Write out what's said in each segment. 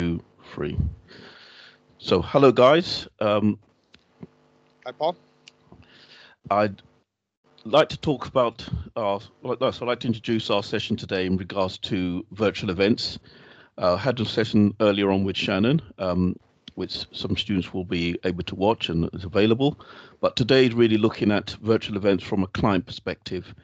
two, three. So, hello guys. Um, Hi, Paul. I'd like to talk about our. So I'd like to introduce our session today in regards to virtual events. Uh, had a session earlier on with Shannon, um, which some students will be able to watch and is available. But today is really looking at virtual events from a client perspective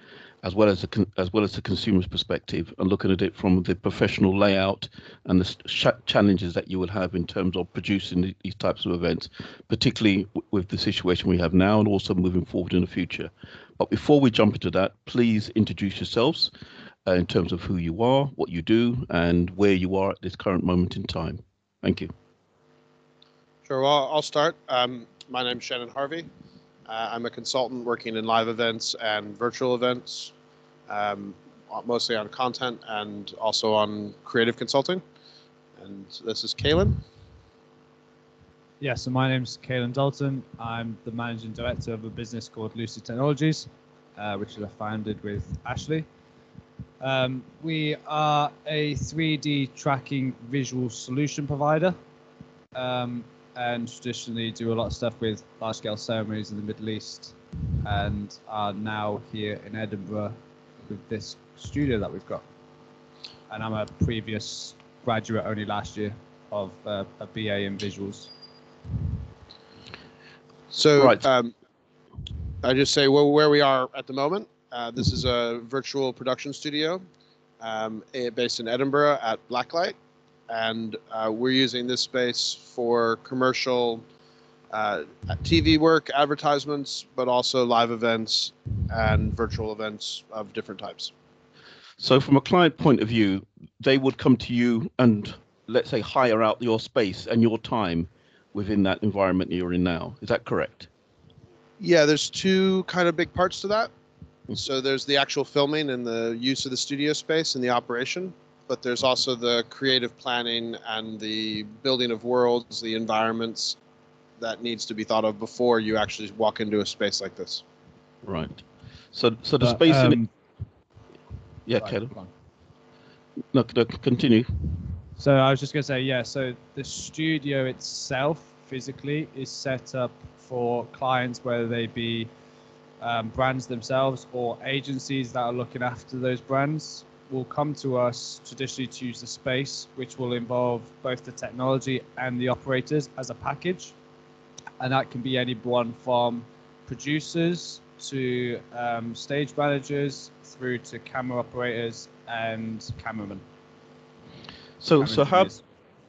as well as a, as well as the consumer's perspective and looking at it from the professional layout and the sh- challenges that you will have in terms of producing these types of events, particularly w- with the situation we have now and also moving forward in the future. But before we jump into that, please introduce yourselves uh, in terms of who you are, what you do, and where you are at this current moment in time. Thank you. Sure. Well, I'll start. Um, my name's Shannon Harvey. Uh, I'm a consultant working in live events and virtual events, um, mostly on content and also on creative consulting. And this is Kalen. Yeah, so my name's Kalen Dalton. I'm the managing director of a business called Lucid Technologies, uh, which I founded with Ashley. Um, we are a 3D tracking visual solution provider um, and traditionally do a lot of stuff with large scale ceremonies in the Middle East and are now here in Edinburgh with this studio that we've got. And I'm a previous graduate only last year of uh, a BA in visuals. So, Right. um, I just say well, where we are at the moment. Uh, this is a virtual production studio um, eh, based in Edinburgh at Blacklight, and uh, we're using this space for commercial uh, TV work, advertisements, but also live events and virtual events of different types. So, from a client point of view, they would come to you and let's say hire out your space and your time within that environment you're in now. Is that correct? Yeah, there's two kind of big parts to that. Mhm. So there's the actual filming and the use of the studio space and the operation, but there's also the creative planning and the building of worlds, the environments that needs to be thought of before you actually walk into a space like this. Right. So, so the But, space in it. um, Yeah, sorry, Caleb. go on. No, no, continue. So I was just going to say, yeah, so the studio itself physically is set up for clients, whether they be um, brands themselves or agencies that are looking after those brands, will come to us traditionally to use the space, which will involve both the technology and the operators as a package. And that can be anyone from producers to um, stage managers through to camera operators and cameramen. So, camera so how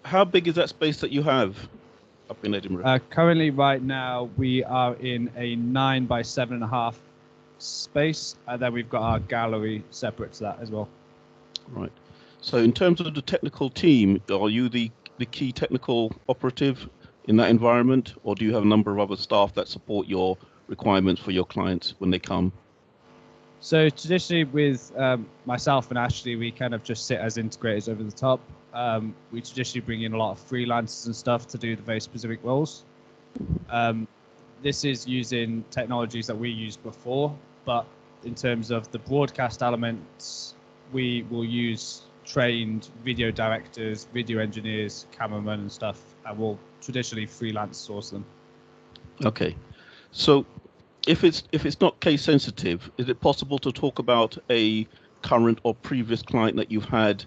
how big is that space that you have up in Edinburgh? Uh, currently, right now, we are in a nine by seven and a half space, and then we've got our gallery separate to that as well. Right. So, in terms of the technical team, are you the the key technical operative in that environment, or do you have a number of other staff that support your requirements for your clients when they come? So traditionally, with um, myself and Ashley, we kind of just sit as integrators over the top. Um, we traditionally bring in a lot of freelancers and stuff to do the very specific roles. Um, this is using technologies that we used before, but in terms of the broadcast elements, we will use trained video directors, video engineers, cameramen, and stuff, and we'll traditionally freelance source them. Okay. So, if it's if it's not case sensitive, is it possible to talk about a current or previous client that you've had,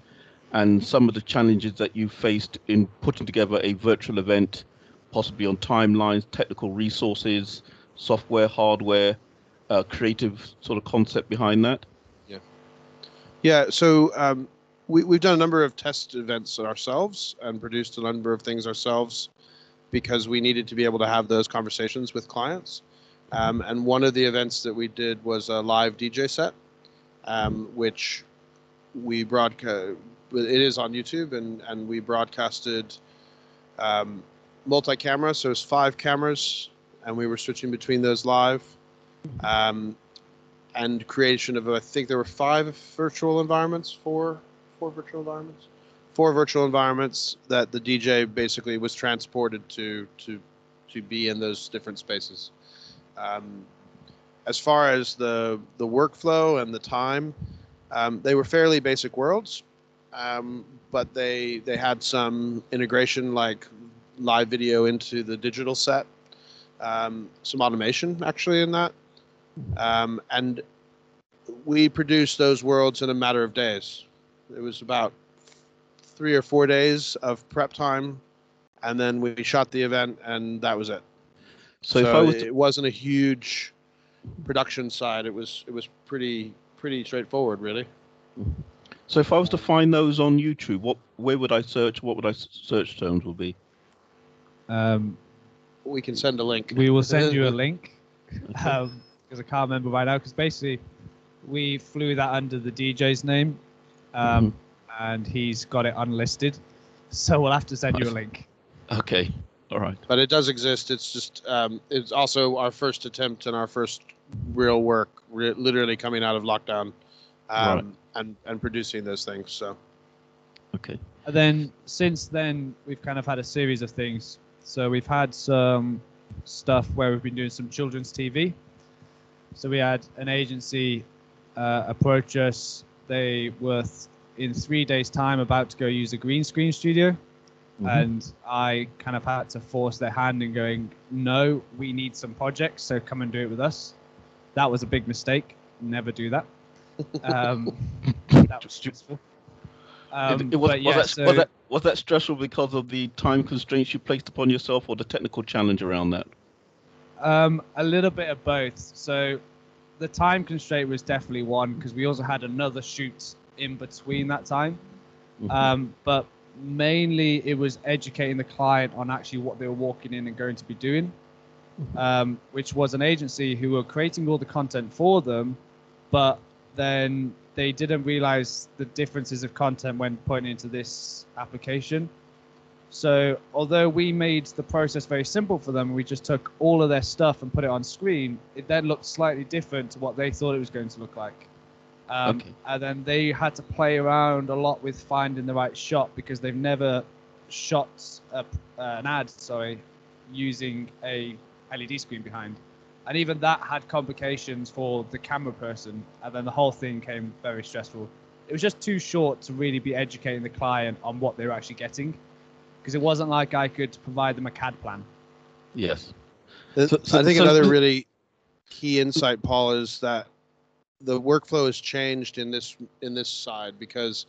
and some of the challenges that you faced in putting together a virtual event, possibly on timelines, technical resources, software, hardware, uh, creative sort of concept behind that? Yeah, so um, we, we've done a number of test events ourselves and produced a number of things ourselves because we needed to be able to have those conversations with clients. Um, and one of the events that we did was a live DJ set, um, which we broadcast. It is on YouTube, and and we broadcasted um, multi-camera. So it's five cameras, and we were switching between those live. And creation of I think there were five virtual environments, four four virtual environments, four virtual environments that the DJ basically was transported to to to be in those different spaces. Um, as far as the the workflow and the time, um, they were fairly basic worlds. um, but they they had some integration like live video into the digital set, um, some automation actually in that, um, and we produced those worlds in a matter of days. It was about three or four days of prep time, and then we shot the event, and that was it. So, So, if I was to, it wasn't a huge production side. It was it was pretty pretty straightforward, really. so if I was to find those on YouTube, what where would I search? What would I s- search terms will be? Um, We can send a link. we will send you a link because I can't remember right now. Because basically, we flew that under the DJ's name, um, and he's got it unlisted. So we'll have to send you a link. Okay, all right. but it does exist. It's just um, it's also our first attempt and our first real work, re- literally coming out of lockdown, um, Right. and and producing those things. So Okay. And then since then, we've kind of had a series of things. So we've had some stuff where we've been doing some children's TV. So we had an agency uh, approach us. They were th- in three days' time about to go use a green screen studio. Mhm. And I kind of had to force their hand in going, no, we need some projects, so come and do it with us. That was a big mistake. Never do that. Um, that was stressful. Um, it, it was, but was, that, so- was that was that stressful because of the time constraints you placed upon yourself, or the technical challenge around that? Um, a little bit of both. So the time constraint was definitely one because we also had another shoot in between that time. Mhm. Um, but mainly it was educating the client on actually what they were walking in and going to be doing, um, which was an agency who were creating all the content for them, but then they didn't realize the differences of content when putting into this application. So although we made the process very simple for them, we just took all of their stuff and put it on screen. It then looked slightly different to what they thought it was going to look like. Um, Okay. And then they had to play around a lot with finding the right shot because they've never shot a, uh, an ad, sorry, using a LED screen behind. And even that had complications for the camera person. And then the whole thing came very stressful. It was just too short to really be educating the client on what they were actually getting because it wasn't like I could provide them a CAD plan. Yes. So- so- I think so- another really key insight, Paul, is that the workflow has changed in this in this side because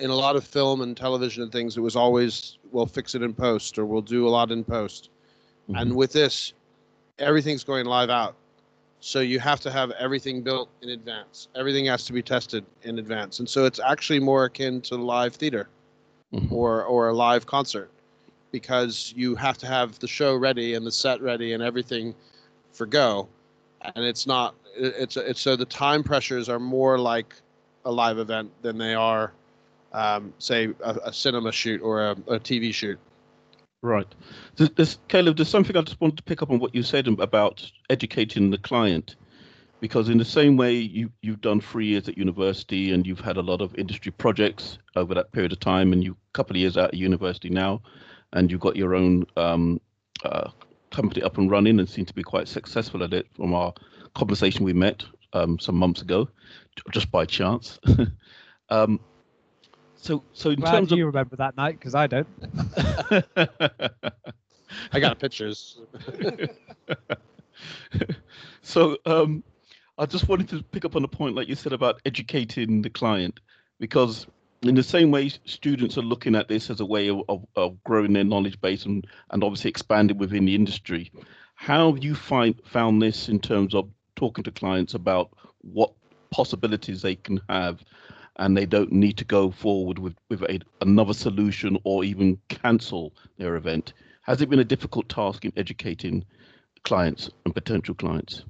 in a lot of film and television and things, it was always we'll fix it in post or we'll do a lot in post. Mhm. And with this, everything's going live out. So you have to have everything built in advance. Everything has to be tested in advance. And so it's actually more akin to live theater Mhm. or or a live concert because you have to have the show ready and the set ready and everything for go and it's not it's it's so the time pressures are more like a live event than they are um, say a, a cinema shoot or a, a tv shoot Right. There's, there's, Caleb, there's something I just wanted to pick up on what you said about educating the client, because in the same way you you've done three years at university and you've had a lot of industry projects over that period of time, and you a couple of years out of university now, and you've got your own um, uh, company up and running and seem to be quite successful at it. From our conversation we met um, some months ago, just by chance. um, so so in Glad terms you remember that night because I don't. i got pictures so um, I just wanted to pick up on a point, like you said, about educating the client, because in the same way students are looking at this as a way of, of, growing their knowledge base and, and obviously expanding within the industry. How have you find found this in terms of talking to clients about what possibilities they can have and they don't need to go forward with, with a, another solution or even cancel their event? Has it been a difficult task in educating clients and potential clients?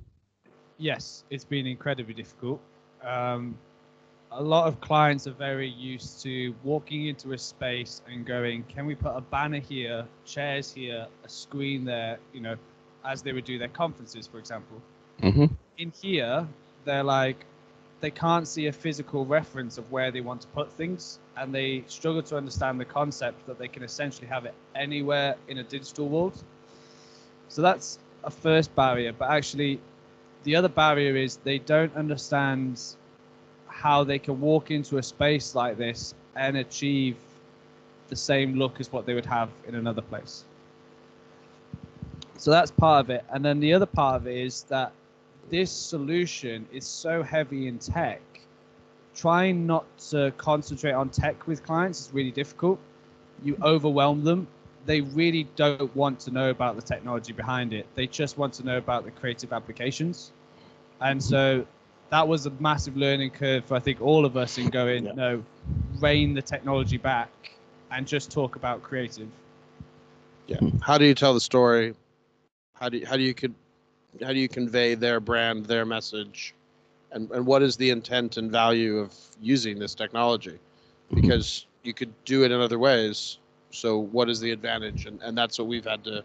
Yes, it's been incredibly difficult. Um, a lot of clients are very used to walking into a space and going, "Can we put a banner here, chairs here, a screen there?" You know, as they would do their conferences, for example. Mm-hmm. In here, they're like, they can't see a physical reference of where they want to put things, and they struggle to understand the concept that they can essentially have it anywhere in a digital world. So that's a first barrier, but actually, the other barrier is they don't understand how they can walk into a space like this and achieve the same look as what they would have in another place. So that's part of it. And then the other part of it is that this solution is so heavy in tech. Trying not to concentrate on tech with clients is really difficult. You overwhelm them. They really don't want to know about the technology behind it. They just want to know about the creative applications. And so that was a massive learning curve for I think all of us in going, Yeah. no, rein the technology back and just talk about creative. Yeah. How do you tell the story? How do you, how do you could how do you convey their brand, their message, and and what is the intent and value of using this technology? Mm-hmm. Because you could do it in other ways. So what is the advantage? And and that's what we've had to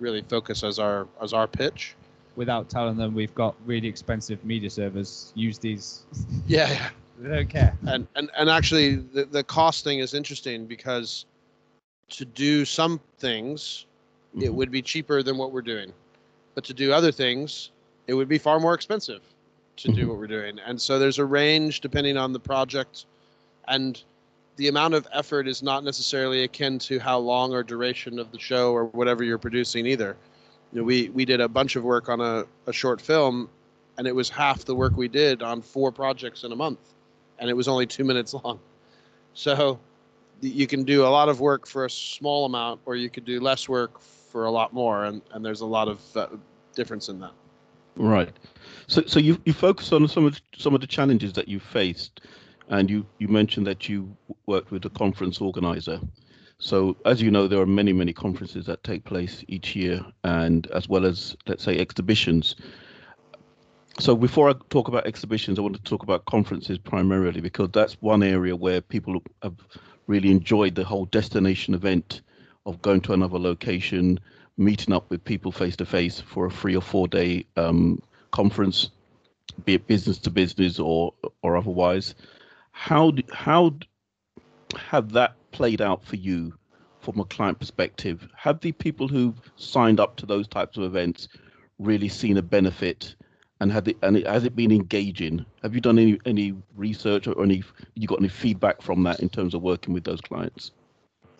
really focus as our as our pitch. Without telling them we've got really expensive media servers, use these. Yeah. They don't care. and and and actually the, the cost thing is interesting because to do some things it Mhm. would be cheaper than what we're doing but to do other things it would be far more expensive to do Mhm. what we're doing and so there's a range depending on the project and the amount of effort is not necessarily akin to how long or duration of the show or whatever you're producing either. You know, we we did a bunch of work on a, a short film and it was half the work we did on four projects in a month and it was only two minutes long. So you can do a lot of work for a small amount or you could do less work for a lot more and, and there's a lot of uh, difference in that. Right. So so you you focus on some of some of the challenges that you faced, and you you mentioned that you worked with a conference organizer. So as you know, there are many many conferences that take place each year, and as well as let's say exhibitions. So before I talk about exhibitions, I want to talk about conferences primarily because that's one area where people have really enjoyed the whole destination event of going to another location, meeting up with people face to face for a three or four day um, conference, be it business to business or or otherwise. How d- how have that played out for you from a client perspective? Have the people who've signed up to those types of events really seen a benefit? And had it and it, has it been engaging? Have you done any any research or any you got any feedback from that in terms of working with those clients?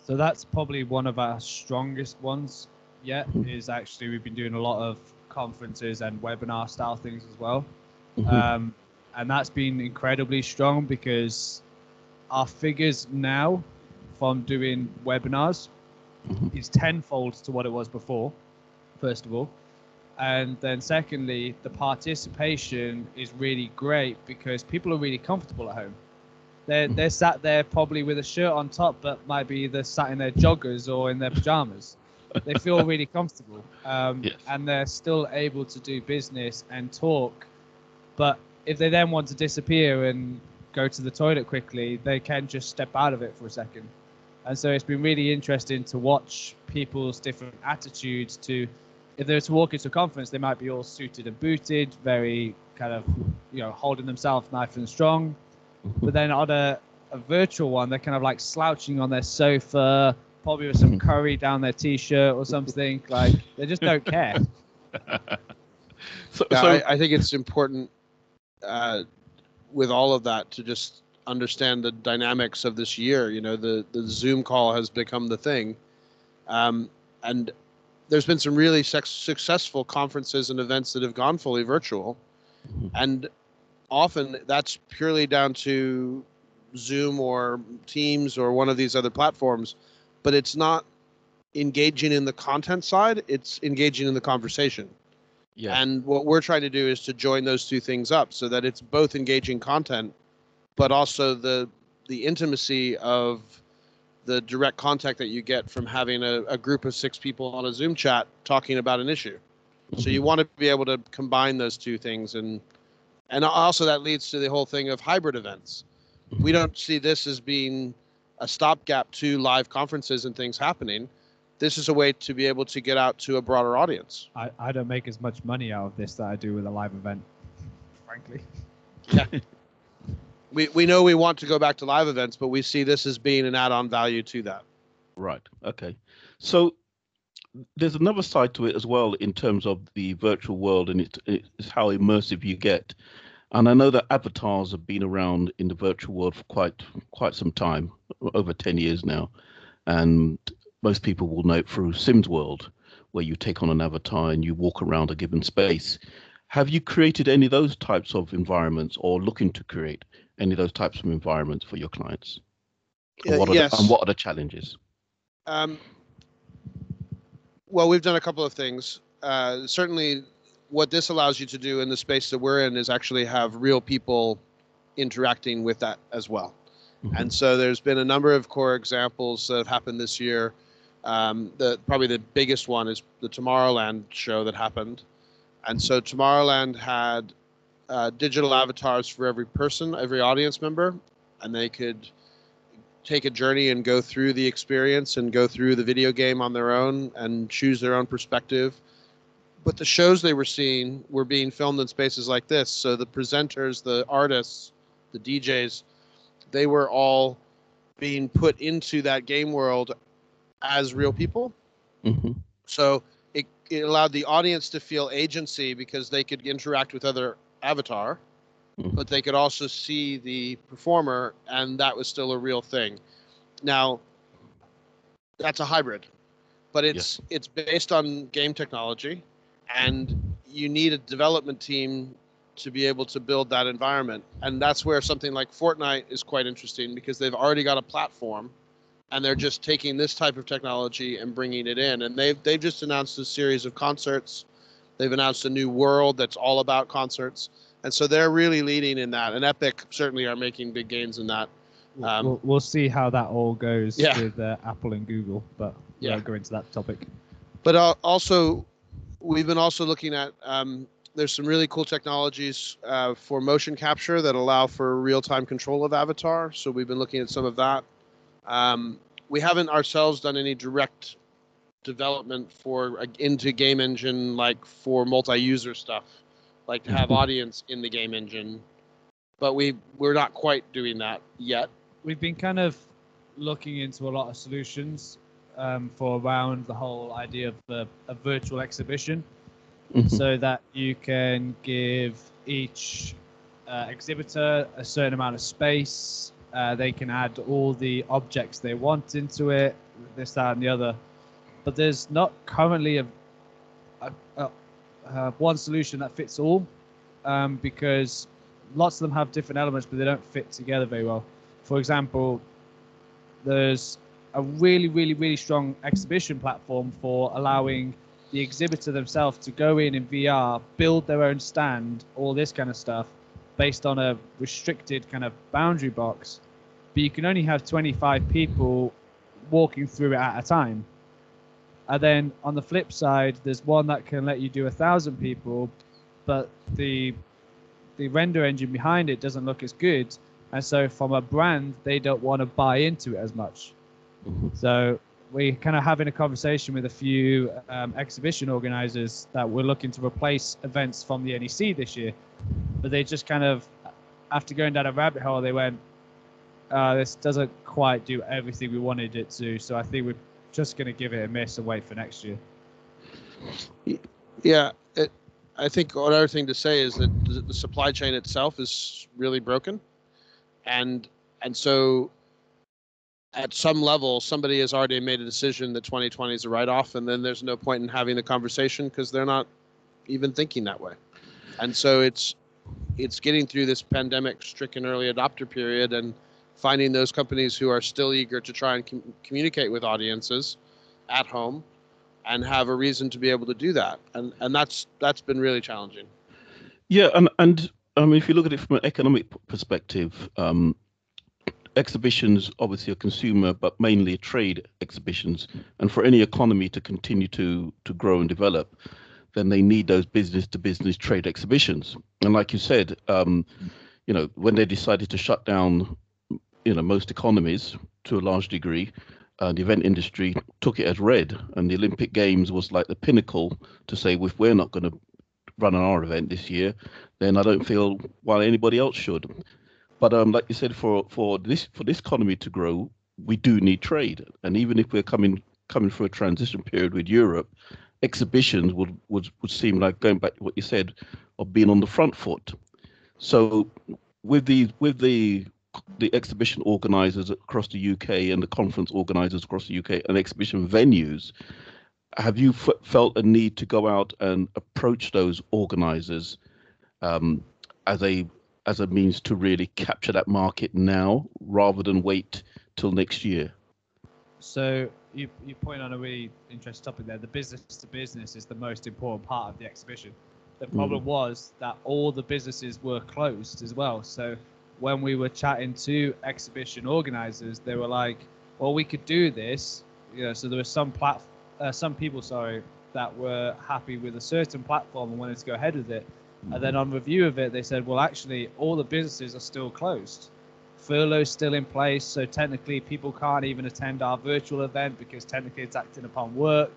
So that's probably one of our strongest ones yet. Is actually we've been doing a lot of conferences and webinar style things as well, Mhm. um, and that's been incredibly strong because our figures now from doing webinars Mhm. is tenfold to what it was before. First of all, and then secondly, the participation is really great because people are really comfortable at home. They're Mhm. they're sat there probably with a shirt on top, but might be either sat in their joggers or in their pajamas. they feel really comfortable, um, Yes. and they're still able to do business and talk. But if they then want to disappear and go to the toilet quickly, they can just step out of it for a second. And so it's been really interesting to watch people's different attitudes to if they were to walk into a conference, they might be all suited and booted, very kind of, you know, holding themselves nice and strong. Mm-hmm. But then on a, a virtual one, they're kind of like slouching on their sofa, probably with some curry down their t-shirt or something. Like they just don't care. So, Yeah, so I, I think it's important uh, with all of that to just understand the dynamics of this year. You know, the the Zoom call has become the thing, um, and there's been some really sex- successful conferences and events that have gone fully virtual, Mhm. and often that's purely down to Zoom or Teams or one of these other platforms, but it's not engaging in the content side; it's engaging in the conversation. Yeah. And what we're trying to do is to join those two things up so that it's both engaging content, but also the the intimacy of the direct contact that you get from having a, a group of six people on a Zoom chat talking about an issue. So you mm-hmm. want to be able to combine those two things and and also that leads to the whole thing of hybrid events. We mm-hmm. don't see this as being a stopgap to live conferences and things happening. This is a way to be able to get out to a broader audience. I, I don't make as much money out of this that I do with a live event, frankly. Yeah. we we know we want to go back to live events, but we see this as being an add-on value to that. Right. Okay. So there's another side to it as well in terms of the virtual world, and it's, it's how immersive you get. And I know that avatars have been around in the virtual world for quite quite some time, over 10 years now. And most people will note through Sims World, where you take on an avatar and you walk around a given space. Have you created any of those types of environments or looking to create any of those types of environments for your clients? And Uh, what are yes. the, and what are the challenges? Um, well, we've done a couple of things. Uh, certainly, what this allows you to do in the space that we're in is actually have real people interacting with that as well. Mhm. And so there's been a number of core examples that have happened this year. Um, the probably the biggest one is the Tomorrowland show that happened. And so Tomorrowland had uh, digital avatars for every person, every audience member, and they could take a journey and go through the experience and go through the video game on their own and choose their own perspective. But the shows they were seeing were being filmed in spaces like this. So the presenters, the artists, the DJs, they were all being put into that game world as real people. Mhm. So it, it allowed the audience to feel agency because they could interact with other avatar, Mhm. but they could also see the performer, and that was still a real thing. Now, that's a hybrid, but it's it's based on game technology, and you need a development team to be able to build that environment, and that's where something like Fortnite is quite interesting because they've already got a platform and they're just taking this type of technology and bringing it in. And they've they've just announced a series of concerts. They've announced a new world that's all about concerts, and so they're really leading in that. And Epic certainly are making big gains in that. Um, we'll, we'll see how that all goes Yeah. with uh, Apple and Google, but Yeah. won't go into that topic. But uh, also, we've been also looking at. Um, there's some really cool technologies uh, for motion capture that allow for real-time control of avatar. So we've been looking at some of that. Um, we haven't ourselves done any direct development for uh, into game engine like for multi-user stuff, like to have audience in the game engine. But we we're not quite doing that yet. We've been kind of looking into a lot of solutions um, for around the whole idea of the, a virtual exhibition. Mhm. so that you can give each uh, exhibitor a certain amount of space. Uh, they can add all the objects they want into it, this, that, and the other. But there's not currently a, a, a, uh one solution that fits all, um, because lots of them have different elements, but they don't fit together very well. For example, there's a really, really, really strong exhibition platform for allowing the exhibitor themselves to go in in VR, build their own stand, all this kind of stuff, based on a restricted kind of boundary box. But you can only have 25 people walking through it at a time. And then on the flip side, there's one that can let you do a thousand people, but the the render engine behind it doesn't look as good, and so from a brand, they don't want to buy into it as much. Mhm. So we're kind of having a conversation with a few um, exhibition organizers that were looking to replace events from the NEC this year, but they just kind of, after going down a rabbit hole, they went, uh, "This doesn't quite do everything we wanted it to." So I think we're just going to give it a miss and wait for next year. Yeah, it, I think another thing to say is that the the supply chain itself is really broken, and and so at some level somebody has already made a decision that 2020 is a write-off, and then there's no point in having the conversation because they're not even thinking that way, and so it's it's getting through this pandemic-stricken early adopter period and finding those companies who are still eager to try and com- communicate with audiences at home and have a reason to be able to do that. And and that's that's been really challenging. Yeah, and and I mean, if you look at it from an economic perspective, um, exhibitions obviously are consumer, but mainly trade exhibitions. And for any economy to continue to to grow and develop, then they need those business to business trade exhibitions. And like you said, um, you know, when they decided to shut down, you know, most economies to a large degree, uh, the event industry took it as read, and the Olympic Games was like the pinnacle to say, if we're not going to run our event this year, then I don't feel why anybody else should. But um, like you said, for for this for this economy to grow, we do need trade, and even if we're coming coming through a transition period with Europe, exhibitions would would would seem like going back to what you said of being on the front foot. So with the with the the exhibition organisers across the UK and the conference organisers across the UK and exhibition venues, have you f- felt a need to go out and approach those organisers um, as a as a means to really capture that market now rather than wait till next year? So you you point on a really interesting topic there. The business to business is the most important part of the exhibition. The problem was that all the businesses were closed as well. So when we were chatting to exhibition organizers, they were like, "Well, we could do this." You know, so there were some plat- uh, some people, sorry, that were happy with a certain platform and wanted to go ahead with it. And then on review of it, they said, "Well, actually, all the businesses are still closed. Furlough's still in place, so technically people can't even attend our virtual event because technically it's acting upon work."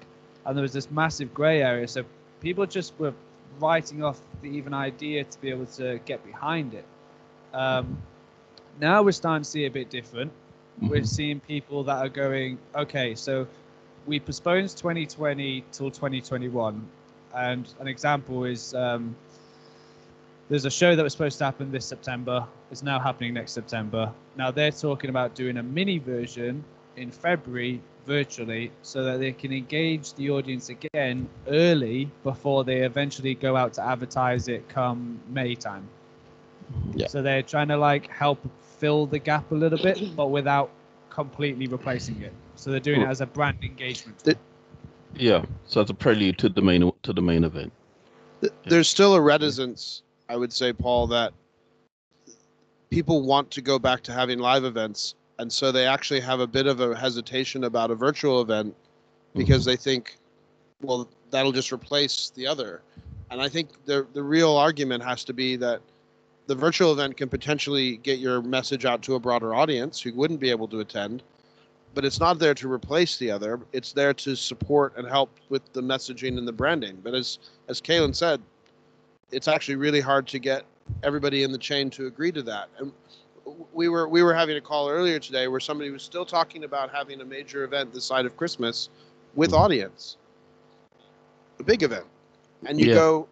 And there was this massive grey area. So people just were writing off the even idea to be able to get behind it. Um, now we're starting to see a bit different. We're Mhm. seeing people that are going, okay, so we postponed 2020 till 2021, and an example is um, there's a show that was supposed to happen this September. It's now happening next September. Now they're talking about doing a mini version in February virtually so that they can engage the audience again early before they eventually go out to advertise it come May time. Yeah. So they're trying to like help fill the gap a little bit, but without completely replacing it. So they're doing it as a brand engagement. The- Yeah, so it's a prelude to the main to the main event. Th- There's still a reticence, I would say, Paul, that people want to go back to having live events, and so they actually have a bit of a hesitation about a virtual event because mm-hmm. they think, well, that'll just replace the other. And I think the the real argument has to be that the virtual event can potentially get your message out to a broader audience who wouldn't be able to attend, but it's not there to replace the other. It's there to support and help with the messaging and the branding. But as as Kalen said, it's actually really hard to get everybody in the chain to agree to that. And we were we were having a call earlier today where somebody was still talking about having a major event this side of Christmas with audience, a big event, and you Yeah. go,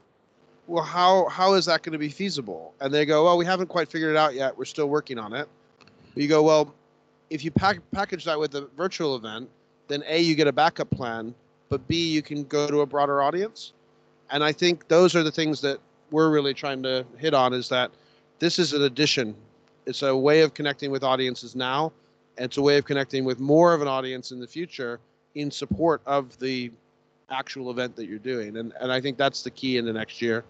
well, how how is that going to be feasible? And they go, well, we haven't quite figured it out yet. We're still working on it. You go, well, if you pack, package that with a virtual event, then a you get a backup plan, but b you can go to a broader audience. And I think those are the things that we're really trying to hit on is that this is an addition. It's a way of connecting with audiences now. And it's a way of connecting with more of an audience in the future in support of the actual event that you're doing. And and I think that's the key in the next year.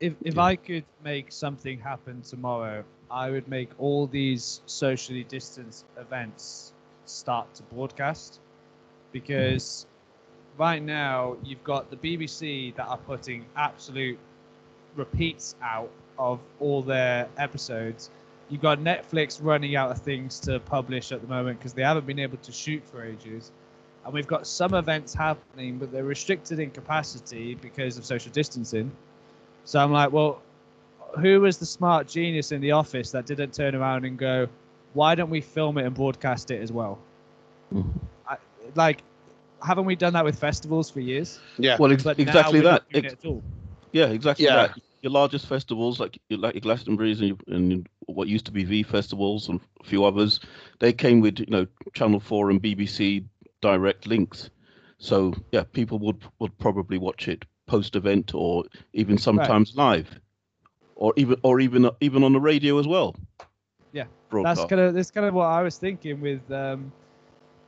if if Yeah. I could make something happen tomorrow, I would make all these socially distanced events start to broadcast because right now you've got the BBC that are putting absolute repeats out of all their episodes. You've got Netflix running out of things to publish at the moment because they haven't been able to shoot for ages. And we've got some events happening, but they're restricted in capacity because of social distancing. So I'm like, well, who was the smart genius in the office that didn't turn around and go, why don't we film it and broadcast it as well? Mhm. I, like, haven't we done that with festivals for years? Yeah. Well, ex- exactly that. Ex- it at all. yeah, exactly Yeah. that. Your largest festivals, like like your Glastonbury's and, and what used to be V festivals and a few others, they came with you know Channel Four and BBC direct links. So yeah, people would would probably watch it post event or even sometimes live, or even or even even on the radio as well. Yeah, broadcast. That's kind of that's kind of what I was thinking with um,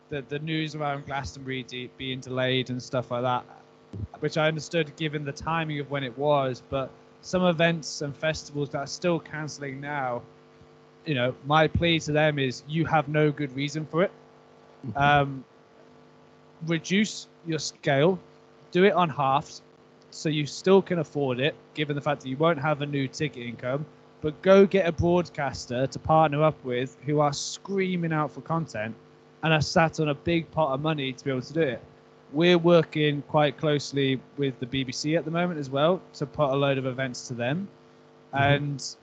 the the news around Glastonbury de- being delayed and stuff like that, which I understood given the timing of when it was. But some events and festivals that are still cancelling now, you know, my plea to them is you have no good reason for it. Um, reduce your scale, do it on halves, so you still can afford it, given the fact that you won't have a new ticket income. But go get a broadcaster to partner up with who are screaming out for content and are sat on a big pot of money to be able to do it. We're working quite closely with the BBC at the moment as well to put a load of events to them. Mm-hmm. And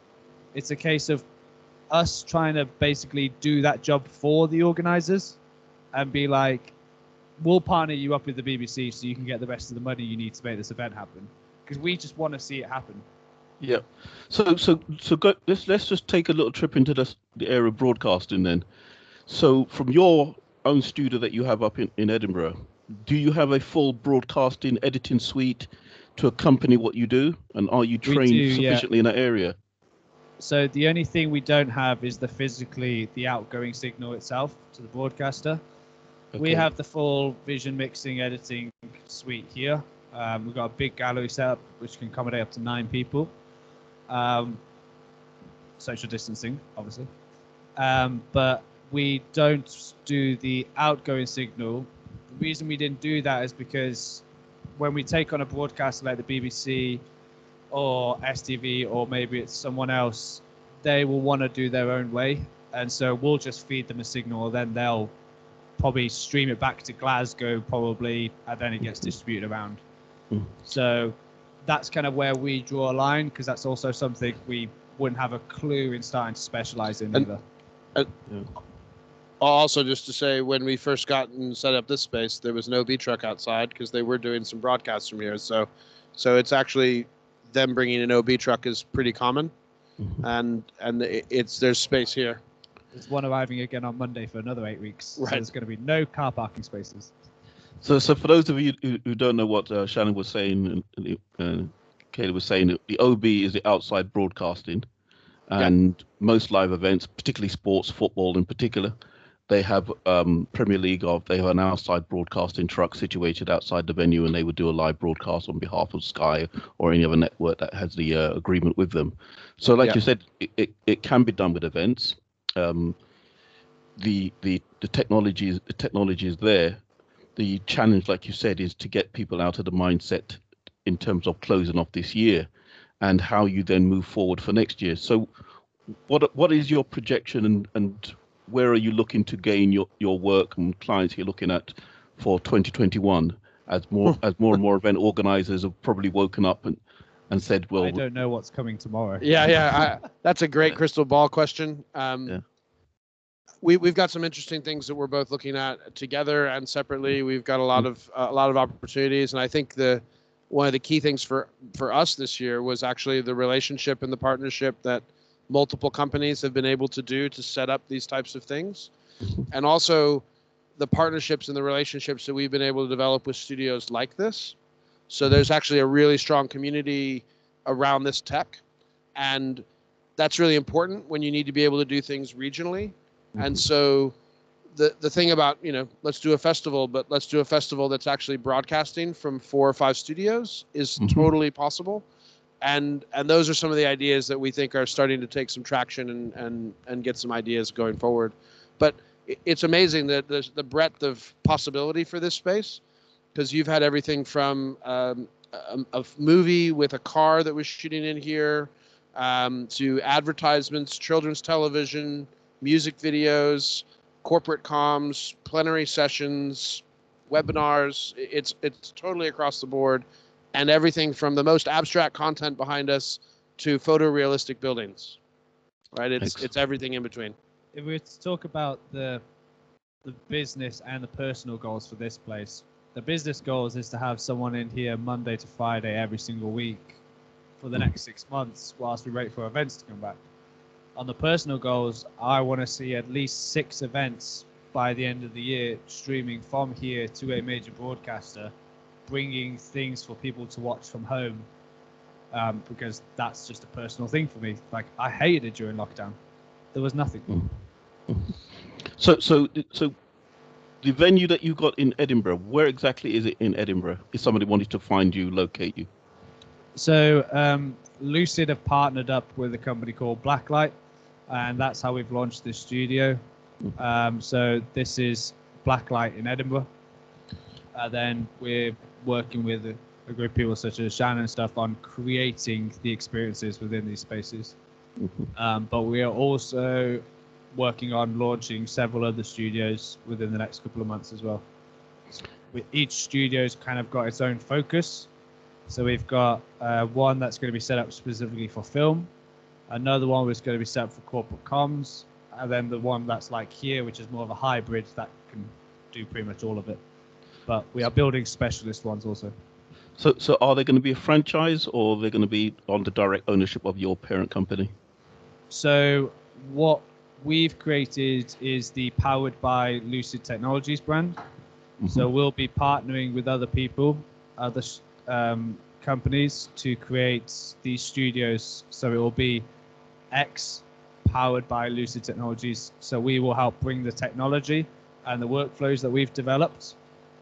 it's a case of us trying to basically do that job for the organizers and be like, we'll partner you up with the BBC so you can get the rest of the money you need to make this event happen. Because we just want to see it happen. Yeah. So so so go, let's let's just take a little trip into the the area of broadcasting then. So from your own studio that you have up in, in Edinburgh, do you have a full broadcasting editing suite to accompany what you do? And are you trained do, yeah. sufficiently in that area? So the only thing we don't have is the physically the outgoing signal itself to the broadcaster. We have the full vision mixing editing suite here. Um, we've got a big gallery setup which can accommodate up to nine people. Um, social distancing, obviously. Um, but we don't do the outgoing signal. The reason we didn't do that is because when we take on a broadcaster like the BBC or STV or maybe it's someone else, they will want to do their own way. And so we'll just feed them a signal, then they'll probably stream it back to Glasgow, probably, and then it gets distributed around. Mm. So that's kind of where we draw a line because that's also something we wouldn't have a clue in starting to specialize in And- either. Also, just to say, when we first got and set up this space, there was no B truck outside because they were doing some broadcasts from here. So, so it's actually them bringing an OB truck is pretty common, Mhm. and and it's there's space here. There's one arriving again on Monday for another eight weeks. So there's going to be no car parking spaces. So, so for those of you who, who don't know what uh, Shannon was saying, and uh, Kayla was saying, the OB is the outside broadcasting, and most live events, particularly sports, football in particular, they have um, Premier League of they have an outside broadcasting truck situated outside the venue, and they would do a live broadcast on behalf of Sky or any other network that has the uh, agreement with them. So, like Yeah. you said, it, it, it can be done with events. Um, the the the technology is the technology is there the challenge, like you said, is to get people out of the mindset in terms of closing off this year and how you then move forward for next year. So what what is your projection and, and where are you looking to gain your, your work and clients you're looking at for 2021 as more as more and more event organizers have probably woken up and, and said, well, I don't know what's coming tomorrow. Yeah, yeah, I, that's a great crystal ball question. Um, Yeah. We we've got some interesting things that we're both looking at together and separately. Mm-hmm. We've got a lot mm-hmm. of uh, a lot of opportunities, and I think the one of the key things for for us this year was actually the relationship and the partnership that multiple companies have been able to do to set up these types of things, Mhm. and also the partnerships and the relationships that we've been able to develop with studios like this. So there's actually a really strong community around this tech, and that's really important when you need to be able to do things regionally. And Mhm. so the the thing about, you know, let's do a festival, but let's do a festival that's actually broadcasting from four or five studios is Mhm. totally possible. And and those are some of the ideas that we think are starting to take some traction and and and get some ideas going forward. But it's amazing that the the breadth of possibility for this space because you've had everything from um, a, a movie with a car that was shooting in here um, to advertisements, children's television, music videos, corporate comms, plenary sessions, webinars. It's it's totally across the board, and everything from the most abstract content behind us to photorealistic buildings. Right? It's Excellent. it's everything in between. if we were to talk about the the business and the personal goals for this place, the business goals is to have someone in here Monday to Friday every single week for the next six months whilst we wait for events to come back. On the personal goals, I want to see at least six events by the end of the year streaming from here to a major broadcaster, bringing things for people to watch from home. Um, because that's just a personal thing for me. Like I hated it during lockdown. There was nothing. So, so, so, the venue that you got in Edinburgh, where exactly is it in Edinburgh? If somebody wanted to find you, locate you. So um, Lucid have partnered up with a company called Blacklight, and that's how we've launched this studio. Um, so this is Blacklight in Edinburgh. Uh, then we're working with a, a group of people such as Shannon and stuff on creating the experiences within these spaces. Mhm. Um, but we are also working on launching several other studios within the next couple of months as well. With each studio's kind of got its own focus. So we've got uh, one that's going to be set up specifically for film, another one was going to be set up for corporate comms, and then the one that's like here, which is more of a hybrid that can do pretty much all of it. But we are building specialist ones also. So, so are they going to be a franchise or they're they going to be under direct ownership of your parent company? So what we've created is the powered by Lucid Technologies brand. Mm-hmm. So we'll be partnering with other people, other um, companies to create these studios. So it will be X powered by Lucid Technologies. So we will help bring the technology and the workflows that we've developed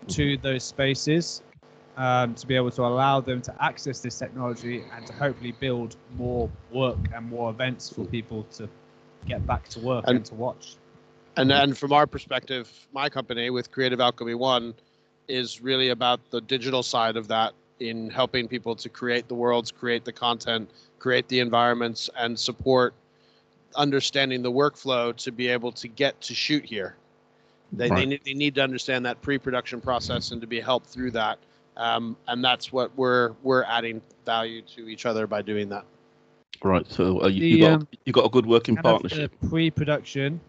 to those spaces um, to be able to allow them to access this technology and to hopefully build more work and more events for people to get back to work and, And- to watch. And then from our perspective, my company with Creative Alchemy One is really about the digital side of that in helping people to create the worlds, create the content, create the environments, and support understanding the workflow to be able to get to shoot here. They, they, need, they need to understand that pre-production process and to be helped through that. Um, and that's what we're we're adding value to each other by doing that. Right. So uh, you, The, you got um, you got a good working kind of partnership. the pre-production,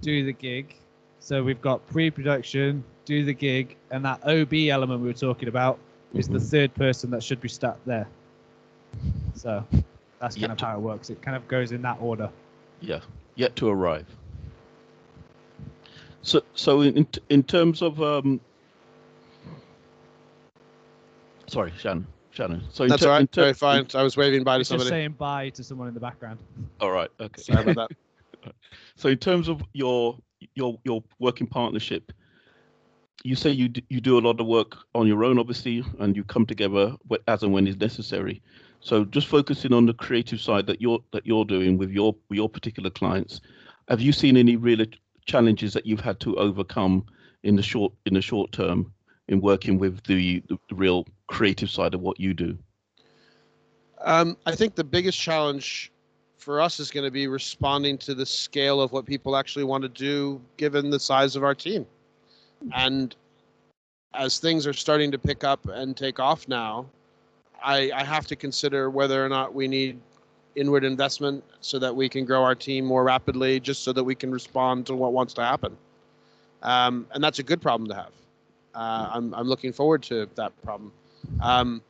do the gig. So we've got pre-production, do the gig, and that OB element we were talking about is the Mhm. third person that should be sat there. So that's kind Yet of to- how it works. It kind of goes in that order. Yeah, yet to arrive. So, so in in terms of um, sorry, Shannon, Shannon. So That's ter- all right. ter- Very fine. I was waving bye to It's just somebody. saying bye to someone in the background. All right. Okay. Sorry about that. So in terms of your your your working partnership, you say you d- you do a lot of work on your own, obviously, and you come together wh- as and when is necessary. So just focusing on the creative side that you're that you're doing with your with your particular clients, have you seen any real challenges that you've had to overcome in the short in the short term in working with the, the real creative side of what you do? Um, I think the biggest challenge for us is going to be responding to the scale of what people actually want to do, given the size of our team. And as things are starting to pick up and take off now, I, I have to consider whether or not we need inward investment so that we can grow our team more rapidly, just so that we can respond to what wants to happen. Um, and that's a good problem to have. Uh, I'm, I'm looking forward to that problem. Um,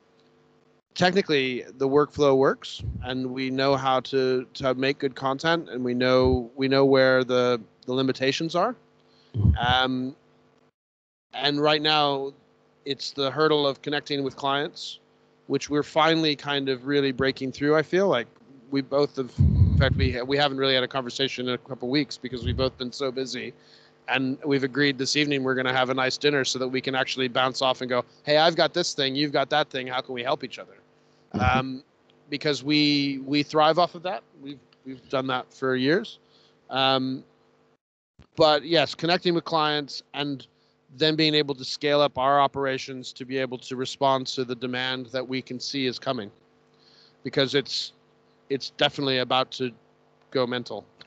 technically the workflow works and we know how to to make good content and we know we know where the the limitations are um and right now it's the hurdle of connecting with clients which we're finally kind of really breaking through i feel like we both have in fact we we haven't really had a conversation in a couple weeks because we've both been so busy. And we've agreed this evening we're going to have a nice dinner so that we can actually bounce off and go hey i've got this thing you've got that thing how can we help each other? Um, because we we thrive off of that. We've we've done that for years. Um, but yes connecting with clients and then being able to scale up our operations to be able to respond to the demand that we can see is coming. Because it's it's definitely about to go mental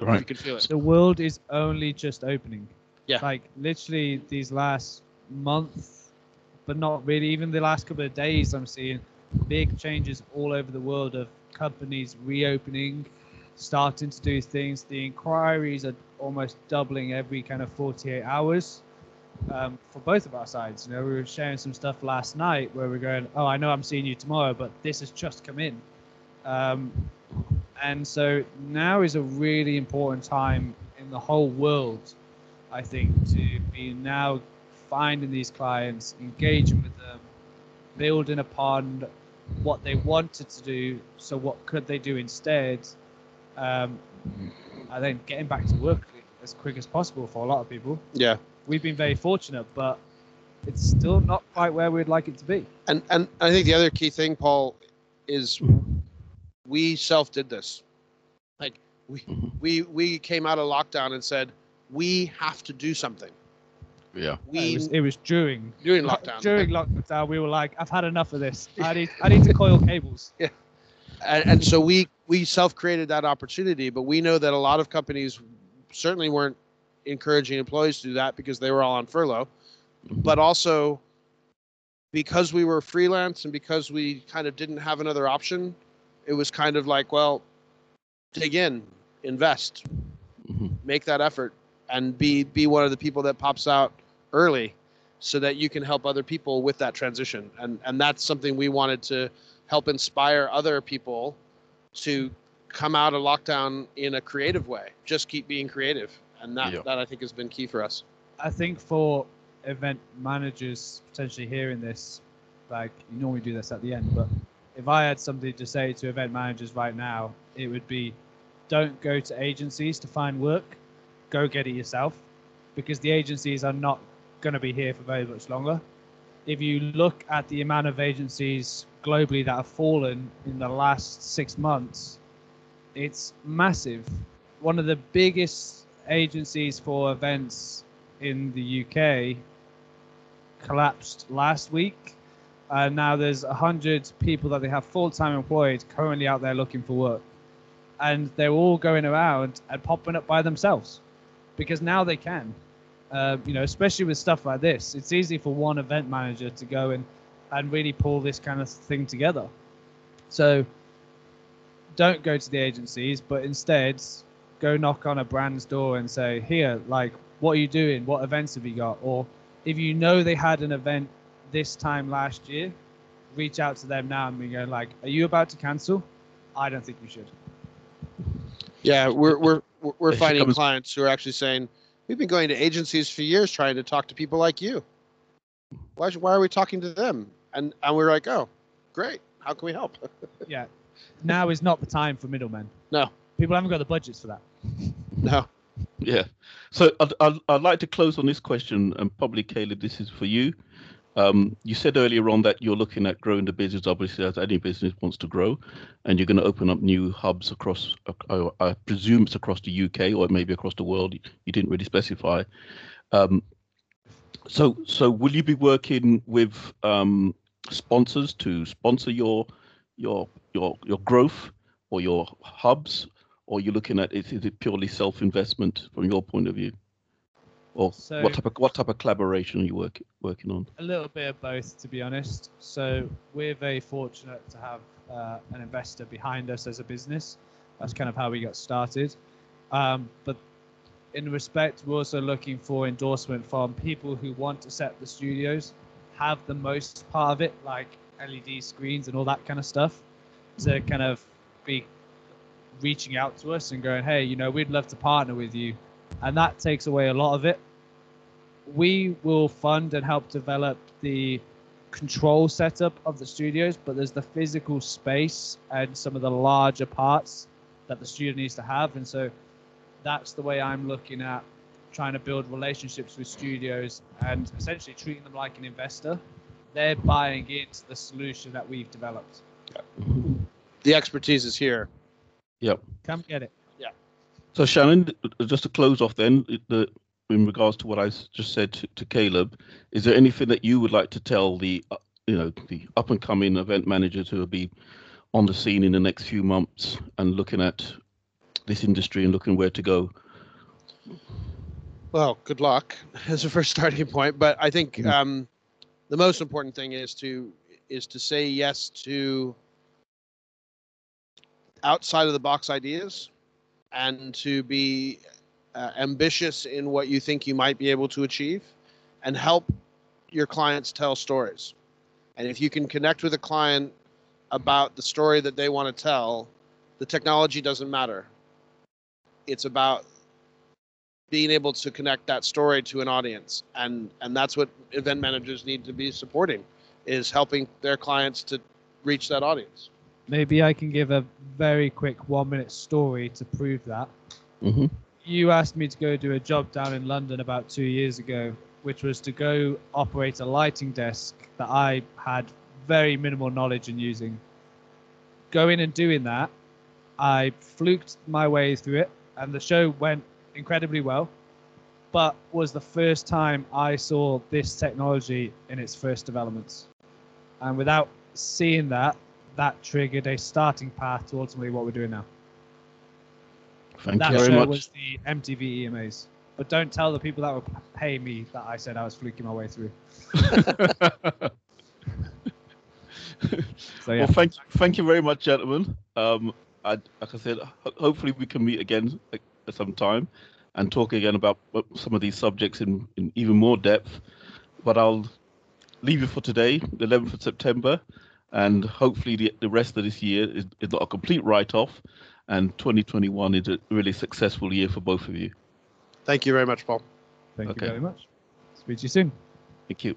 you can feel it The world is only just opening. Yeah. Like literally these last month, but not really. Even the last couple of days, I'm seeing big changes all over the world of companies reopening, starting to do things. The inquiries are almost doubling every kind of 48 hours um, for both of our sides. You know, we were sharing some stuff last night where we're going, "Oh, I know I'm seeing you tomorrow, but this has just come in." Um, and so now is a really important time in the whole world, I think, to be now finding these clients, engaging with them, building upon what they wanted to do. So what could they do instead? Um, and then getting back to work as quick as possible for a lot of people. yeah We've been very fortunate, but it's still not quite where we'd like it to be. and and I think the other key thing, Paul, is we self did this. Like we Mhm. we we came out of lockdown and said we have to do something. Yeah. We it, was, it was during during lockdown. During lockdown, we were like, "I've had enough of this. I need, I need to coil cables." and, and so we we self created that opportunity, but we know that a lot of companies certainly weren't encouraging employees to do that because they were all on furlough. Mhm. but also because we were freelance and because we kind of didn't have another option, it was kind of like, well, dig in, invest, Mhm. make that effort, and be be one of the people that pops out early. so that you can help other people with that transition. And and that's something we wanted to help inspire other people to come out of lockdown in a creative way. Just keep being creative. And that Yeah. that I think has been key for us. I think for event managers potentially hearing this, like you normally do this at the end, but if I had something to say to event managers right now, it would be don't go to agencies to find work, go get it yourself, because the agencies are not going to be here for very much longer. If you look at the amount of agencies globally that have fallen in the last six months, it's massive. One of the biggest agencies for events in the UK collapsed last week. And now there's a hundred people that they have full-time employed currently out there looking for work, and they're all going around and popping up by themselves, because now they can. Uh, you know, especially with stuff like this, it's easy for one event manager to go and and really pull this kind of thing together. So don't go to the agencies, but instead go knock on a brand's door and say, "Here, like, what are you doing? What events have you got?" Or if you know they had an event this time last year, reach out to them now and be going like, "Are you about to cancel?" I don't think you should. Yeah, we're we're we're- we're finding comes- clients who are actually saying, "We've been going to agencies for years trying to talk to people like you. Why why are we talking to them?" And and we're like, "Oh, great. How can we help?" Yeah, now is not the time for middlemen. No. people haven't got the budgets for that. no. Yeah. So I'd, I'd, I'd like to close on this question, and probably, Caleb, this is for you. Um, you said earlier on that you're looking at growing the business, obviously, as any business wants to grow, and you're going to open up new hubs across, uh, I presume it's across the UK or maybe across the world. You didn't really specify. Um, so, so will you be working with um, sponsors to sponsor your your your your growth or your hubs, or you're looking at is it purely self-investment from your point of view, or So- what type of what type of collaboration are you work, working on? A little bit of both, to be honest. So we're very fortunate to have uh, an investor behind us as a business. That's kind of how we got started. Um, but in respect, we're also looking for endorsement from people who want to set the studios, have the most part of it, like LED screens and all that kind of stuff, to kind of be reaching out to us and going, hey, you know, we'd love to partner with you. And that takes away a lot of it we will fund and help develop the control setup of the studios, but there's the physical space and some of the larger parts that the studio needs to have. And so that's the way I'm looking at trying to build relationships with studios and essentially treating them like an investor. They're buying into the solution that we've developed. The expertise is here. Yep. Come get it. Yeah. So Shannon, just to close off then, the, in regards to what I just said to, to Caleb, is there anything that you would like to tell the, uh, you know, the up and coming event managers who will be on the scene in the next few months and looking at this industry and looking where to go? Well, good luck as a first starting point. But I think Mhm. um, the most important thing is to is to say yes to outside of the box ideas and to be uh, ambitious in what you think you might be able to achieve and help your clients tell stories. And if you can connect with a client about the story that they want to tell, the technology doesn't matter. It's about being able to connect that story to an audience and and that's what event managers need to be supporting is helping their clients to reach that audience Maybe I can give a very quick one minute story to prove that. hmm you asked me to go do a job down in London about two years ago, which was to go operate a lighting desk that I had very minimal knowledge in using. Going and doing that, I fluked my way through it, and the show went incredibly well. But was the first time I saw this technology in its first developments, and without seeing that, that triggered a starting path to ultimately what we're doing now. Thank that you very show much. was the MTV EMAs. But don't tell the people that were pay me that I said I was fluking my way through. So yeah, Well, thank thank you very much, gentlemen. Um, I, like I said, ho- hopefully we can meet again at some time and talk again about some of these subjects in, in even more depth. but I'll leave you for today, the 11th of September, and hopefully the, the rest of this year is, is not a complete write-off, and 2021 is a really successful year for both of you. Thank you very much, Paul. Thank Okay. you very much. Speak to you soon. Thank you.